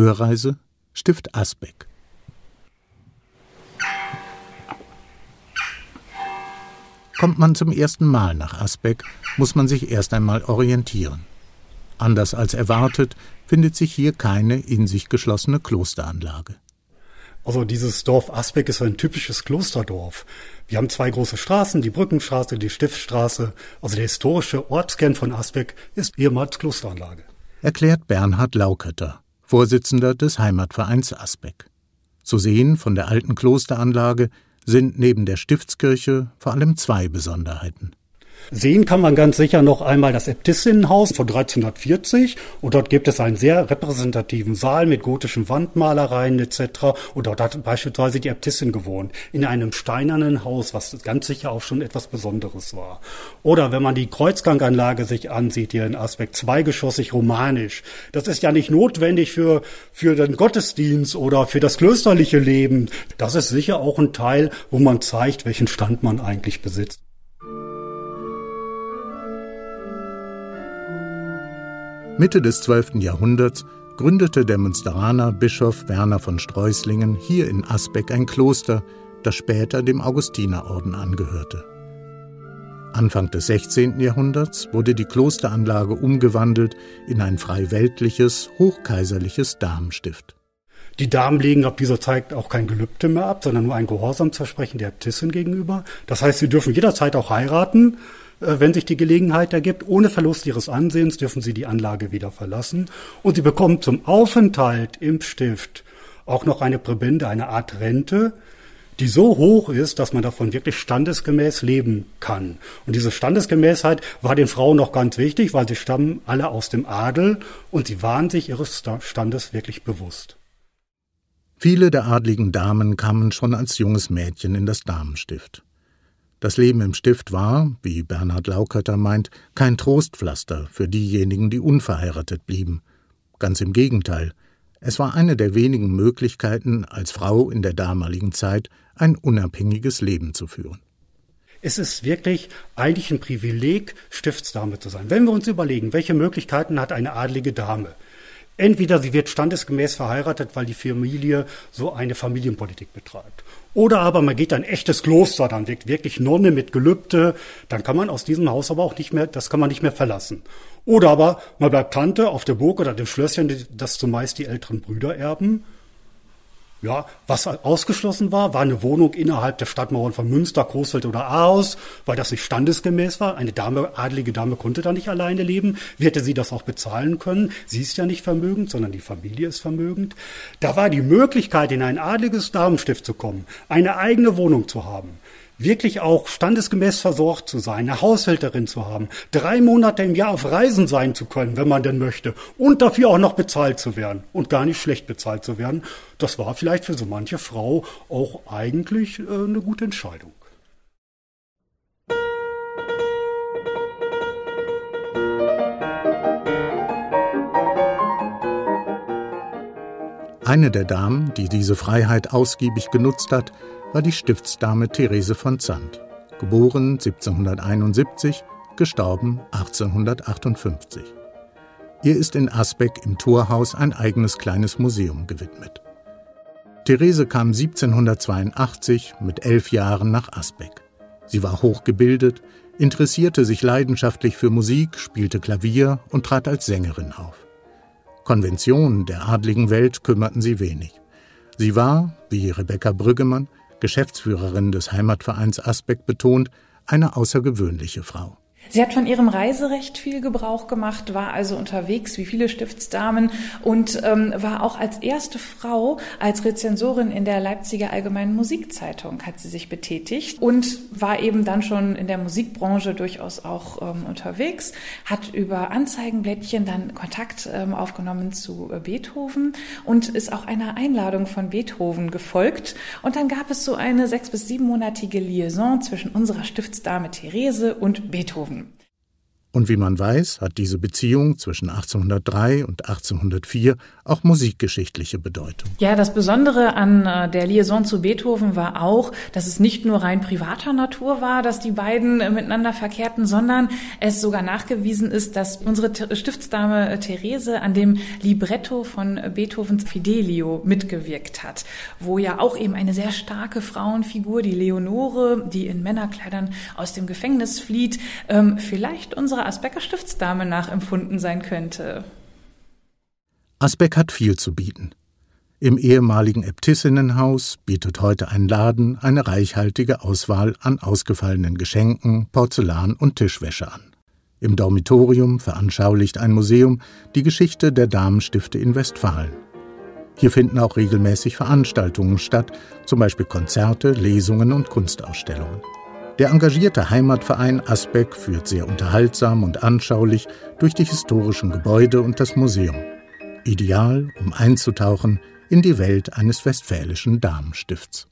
Hörreise Stift Asbeck. Kommt man zum ersten Mal nach Asbeck, muss man sich erst einmal orientieren. Anders als erwartet, findet sich hier keine in sich geschlossene Klosteranlage. Also dieses Dorf Asbeck ist ein typisches Klosterdorf. Wir haben zwei große Straßen, die Brückenstraße, die Stiftstraße. Also der historische Ortskern von Asbeck ist ehemals Klosteranlage. Erklärt Bernhard Laukötter, Vorsitzender des Heimatvereins Asbeck. Zu sehen von der alten Klosteranlage sind neben der Stiftskirche vor allem zwei Besonderheiten. Sehen kann man ganz sicher noch einmal das Äbtissinnenhaus von 1340 und dort gibt es einen sehr repräsentativen Saal mit gotischen Wandmalereien etc. Und dort hat beispielsweise die Äbtissin gewohnt, in einem steinernen Haus, was ganz sicher auch schon etwas Besonderes war. Oder wenn man die Kreuzganganlage sich ansieht hier in Aspekt, zweigeschossig romanisch, das ist ja nicht notwendig für, für den Gottesdienst oder für das klösterliche Leben. Das ist sicher auch ein Teil, wo man zeigt, welchen Stand man eigentlich besitzt. Mitte des 12. Jahrhunderts gründete der Münsteraner Bischof Werner von Streuslingen hier in Asbeck ein Kloster, das später dem Augustinerorden angehörte. Anfang des 16. Jahrhunderts wurde die Klosteranlage umgewandelt in ein frei weltliches, hochkaiserliches Damenstift. Die Damen legen ab dieser Zeit auch kein Gelübde mehr ab, sondern nur ein Gehorsamsversprechen der Äbtissin gegenüber. Das heißt, sie dürfen jederzeit auch heiraten wenn sich die Gelegenheit ergibt. Ohne Verlust ihres Ansehens dürfen sie die Anlage wieder verlassen. Und sie bekommen zum Aufenthalt im Stift auch noch eine Präbende, eine Art Rente, die so hoch ist, dass man davon wirklich standesgemäß leben kann. Und diese Standesgemäßheit war den Frauen noch ganz wichtig, weil sie stammen alle aus dem Adel und sie waren sich ihres Standes wirklich bewusst. Viele der adligen Damen kamen schon als junges Mädchen in das Damenstift. Das Leben im Stift war, wie Bernhard Laukötter meint, kein Trostpflaster für diejenigen, die unverheiratet blieben. Ganz im Gegenteil. Es war eine der wenigen Möglichkeiten, als Frau in der damaligen Zeit ein unabhängiges Leben zu führen. Es ist wirklich eigentlich ein Privileg, Stiftsdame zu sein. Wenn wir uns überlegen, welche Möglichkeiten hat eine adlige Dame? Entweder sie wird standesgemäß verheiratet, weil die Familie so eine Familienpolitik betreibt. Oder aber man geht ein echtes Kloster, dann wirkt wirklich Nonne mit Gelübde, dann kann man aus diesem Haus aber auch nicht mehr, das kann man nicht mehr verlassen. Oder aber man bleibt Tante auf der Burg oder dem Schlösschen, das zumeist die älteren Brüder erben. Ja, was ausgeschlossen war, war eine Wohnung innerhalb der Stadtmauern von Münster, Coesfeld oder Ahaus, weil das nicht standesgemäß war. Eine Dame, adlige Dame konnte da nicht alleine leben. Wie hätte sie das auch bezahlen können? Sie ist ja nicht vermögend, sondern die Familie ist vermögend. Da war die Möglichkeit, in ein adliges Damenstift zu kommen, eine eigene Wohnung zu haben, wirklich auch standesgemäß versorgt zu sein, eine Haushälterin zu haben, drei Monate im Jahr auf Reisen sein zu können, wenn man denn möchte, und dafür auch noch bezahlt zu werden und gar nicht schlecht bezahlt zu werden, das war vielleicht für so manche Frau auch eigentlich äh, eine gute Entscheidung. Eine der Damen, die diese Freiheit ausgiebig genutzt hat, war die Stiftsdame Therese von Zandt, geboren 1771, gestorben 1858. Ihr ist in Asbeck im Torhaus ein eigenes kleines Museum gewidmet. Therese kam 1782 mit elf Jahren nach Asbeck. Sie war hochgebildet, interessierte sich leidenschaftlich für Musik, spielte Klavier und trat als Sängerin auf. Konventionen der adligen Welt kümmerten sie wenig. Sie war, wie Rebecca Brüggemann, Geschäftsführerin des Heimatvereins Asbeck betont, eine außergewöhnliche Frau. Sie hat von ihrem Reiserecht viel Gebrauch gemacht, war also unterwegs wie viele Stiftsdamen und ähm, war auch als erste Frau als Rezensorin in der Leipziger Allgemeinen Musikzeitung hat sie sich betätigt und war eben dann schon in der Musikbranche durchaus auch ähm, unterwegs, hat über Anzeigenblättchen dann Kontakt ähm, aufgenommen zu äh, Beethoven und ist auch einer Einladung von Beethoven gefolgt und dann gab es so eine sechs bis siebenmonatige Liaison zwischen unserer Stiftsdame Therese und Beethoven. Und wie man weiß, hat diese Beziehung zwischen 1803 und 1804 auch musikgeschichtliche Bedeutung. Ja, das Besondere an äh, der Liaison zu Beethoven war auch, dass es nicht nur rein privater Natur war, dass die beiden äh, miteinander verkehrten, sondern es sogar nachgewiesen ist, dass unsere Stiftsdame äh, Therese an dem Libretto von Beethovens Fidelio mitgewirkt hat, wo ja auch eben eine sehr starke Frauenfigur, die Leonore, die in Männerkleidern aus dem Gefängnis flieht, ähm, vielleicht unsere unserer Asbecker Stiftsdame nachempfunden sein könnte. Asbeck hat viel zu bieten. Im ehemaligen Äbtissinnenhaus bietet heute ein Laden eine reichhaltige Auswahl an ausgefallenen Geschenken, Porzellan und Tischwäsche an. Im Dormitorium veranschaulicht ein Museum die Geschichte der Damenstifte in Westfalen. Hier finden auch regelmäßig Veranstaltungen statt, zum Beispiel Konzerte, Lesungen und Kunstausstellungen. Der engagierte Heimatverein Asbeck führt sehr unterhaltsam und anschaulich durch die historischen Gebäude und das Museum. Ideal, um einzutauchen in die Welt eines westfälischen Damenstifts.